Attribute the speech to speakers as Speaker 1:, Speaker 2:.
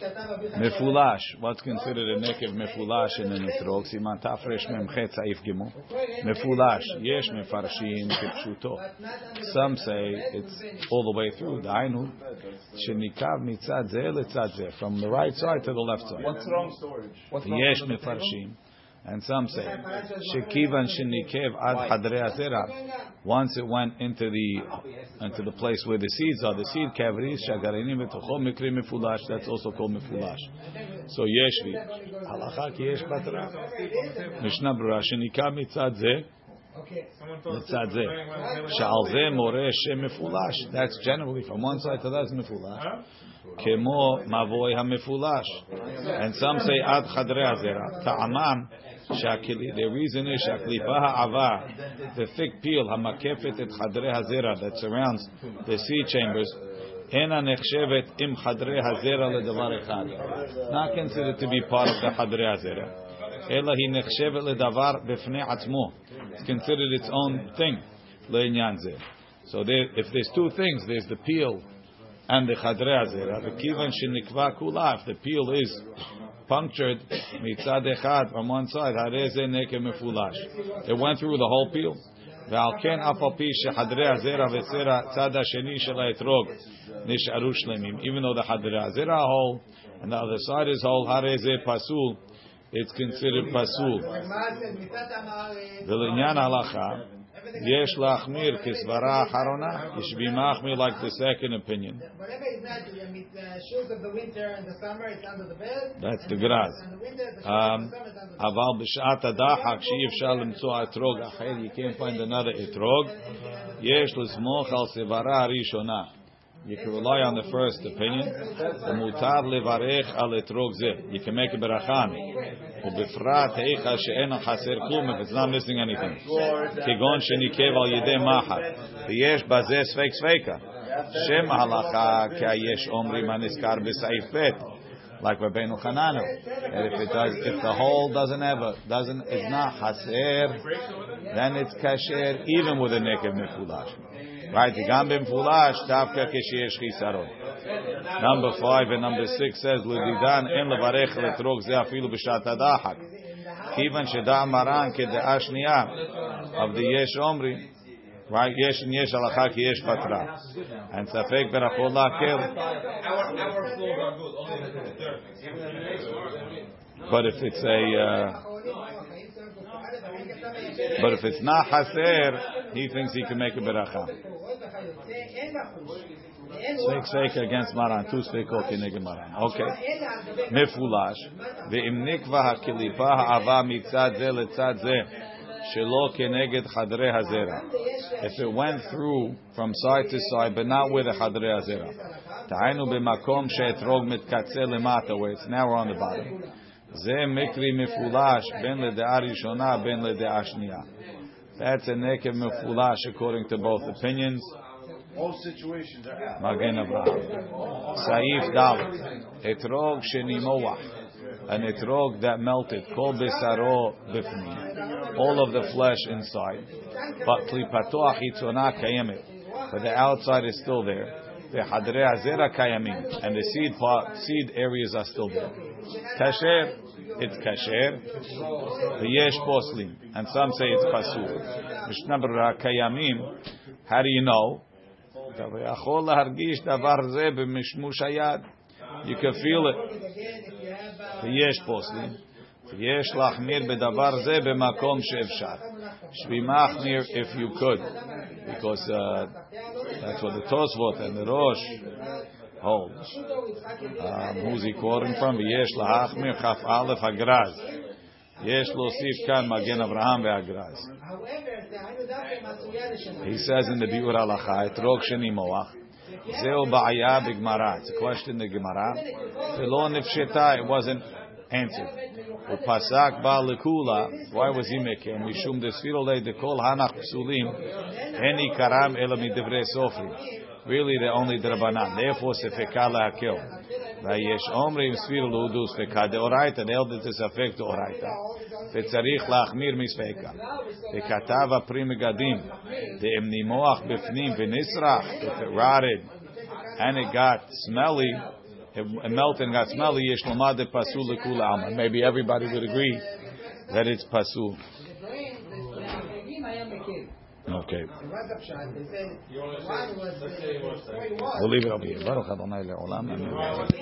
Speaker 1: Mefulash. What's considered a nekev mefulash in an etrog? Siman tafresh memchet saif gimel. Mefulash. Yesh mefarshim kipshuto. Some say it's all the way through. Dainu shenikav mitzad zeh letzad zeh. From the right side to the left side.
Speaker 2: What's wrong storage?
Speaker 1: Yesh mefarshim. And some say shekivan shenikev ad hadrei azera. Once it went into the into the place where the seeds are, the seed cavities shagarinim v'tocho mikri mefulash. That's also called mefulash. So yeshvi halacha ki yesh batra. Mishnah Berurah shenikav mitzad zeh. לצד זה, שעל זה מורה שמפולש, that's generally from one side to the other מפולש, כמו מבוי המפולש, and some say עד חדרי הזרע, טעמם Shakili. The reason is shaklipaha ava, the thick peel hamakefet et chadre hazera that surrounds the sea chambers. Hena nechshevet im chadre hazera ledavar echad. Not considered to be part of the chadre hazera. Ela hi nechshevet ledavar b'fnei atzmo. It's considered its own thing. Leinyan zeh. So there, if there's two things, there's the peel and the chadre hazera. The kivan shenikva kula. If the peel is punctured מצד אחד from one side, הרי זה נקב מפולש. It went through the whole peel. ועל כן אף על פי שחדרי הזרע וצרע צד השני של האתרוג נשארו שלמים, even though the חדרי הזרע whole and the other side is whole, הרי זה פסול, it's considered פסול. ולעניין ההלכה, Yesh lachmir kisvara harona. You should be machmir like the second opinion.
Speaker 3: Whatever is natural, I mean, shoes of the winter and the summer, it's under the bed.
Speaker 1: That's the
Speaker 3: graz.
Speaker 1: Aval b'shat adachak sheif shalim tzu atrog acher. You can't find another etrog. Yesh lismoch al sevara rishonah. You can rely on the first opinion. ומותר לברך על אתרוג זה. You can make a ברכה. ובפרט היכא שאין חסר כלום, if it's not missing anything. כגון שניקב על ידי מחט. ויש בזה ספק ספקה. שם ההלכה כהיש אומרים הנזכר בסעיף ב'. like Rabbeinu Hananu. And if it does, if the hole doesn't have a, doesn't, it's not haser, then it's kasher even with a nekev mefulash. Right? Number five and number six says l'didan en levarech letrog ze afilu b'shat sheda maran kedea shniya of the yesh omri. Right? Yesh and yesh halacha ki yesh patra. And safek berachol lakel. But if it's a, uh, but if it's not haser, he thinks he can make a beracha. Sveik sveik against Maran, two sveikot kineged Maran. Okay. מפולש, ואם נקבע הקליפה העבה מצד זה לצד זה, שלא כנגד חדרי הזרע. If it went through from side to side, but not with a חדרי הזרע. דהיינו במקום שהאתרוג מתקצה למטה, where it's narrow on the bottom. זה מקרי מפולש בין לדעה ראשונה בין לדעה שנייה. That's a naked מפולש according to both opinions.
Speaker 2: All situations are out.
Speaker 1: Magen Avraham. Saif Dalit. Etrog Shenimoah. An etrog that melted. Kol besaro bifni. All of the flesh inside. But klipato achitzona kayemet. But the outside is still there. The hadre azera kayamim. And the seed pot, seed areas are still there. Kasher it's kasher. The yesh poslim, and some say it's pasul. Mishnah kayamim. How do you know? אתה יכול להרגיש דבר זה במשמוש היד. You can feel it. ויש פוסלים. ויש להחמיר בדבר זה במקום שאפשר. שבי מחמיר if you could. Because uh, that's what the Tosfot and the Rosh holds. Um, who's he quoting from? ויש להחמיר כ"א הגרז. Yes, Losif Kan Magen Avraham ve'Agraz. He says in the Biur Halacha, Etrog Sheni Moach, Zeo Ba'aya B'Gmara. It's a question in the Gemara. It wasn't answered. Upasak Ba'Lekula, why was he making? Mishum Desfirole Dekol Hanach Psulim, Heni Karam Elamidevre Sofri. Really, they're only Drabanan. Therefore, Sefekala akel. ויש אומרים סביר להודו ספקה דאורייתא, נלדת ספק דאורייתא, וצריך להחמיר מספקה. וכתב הפרי מגדים, דאם נימוח בפנים ונסרח, if it rotted, and it got smelly, it melted and got smelly, יש לומר דפסול לכול עלמא. Maybe everybody would agree that it's
Speaker 3: פסול.
Speaker 1: Okay. We'll leave it over here. Baruch Adonai le'olam.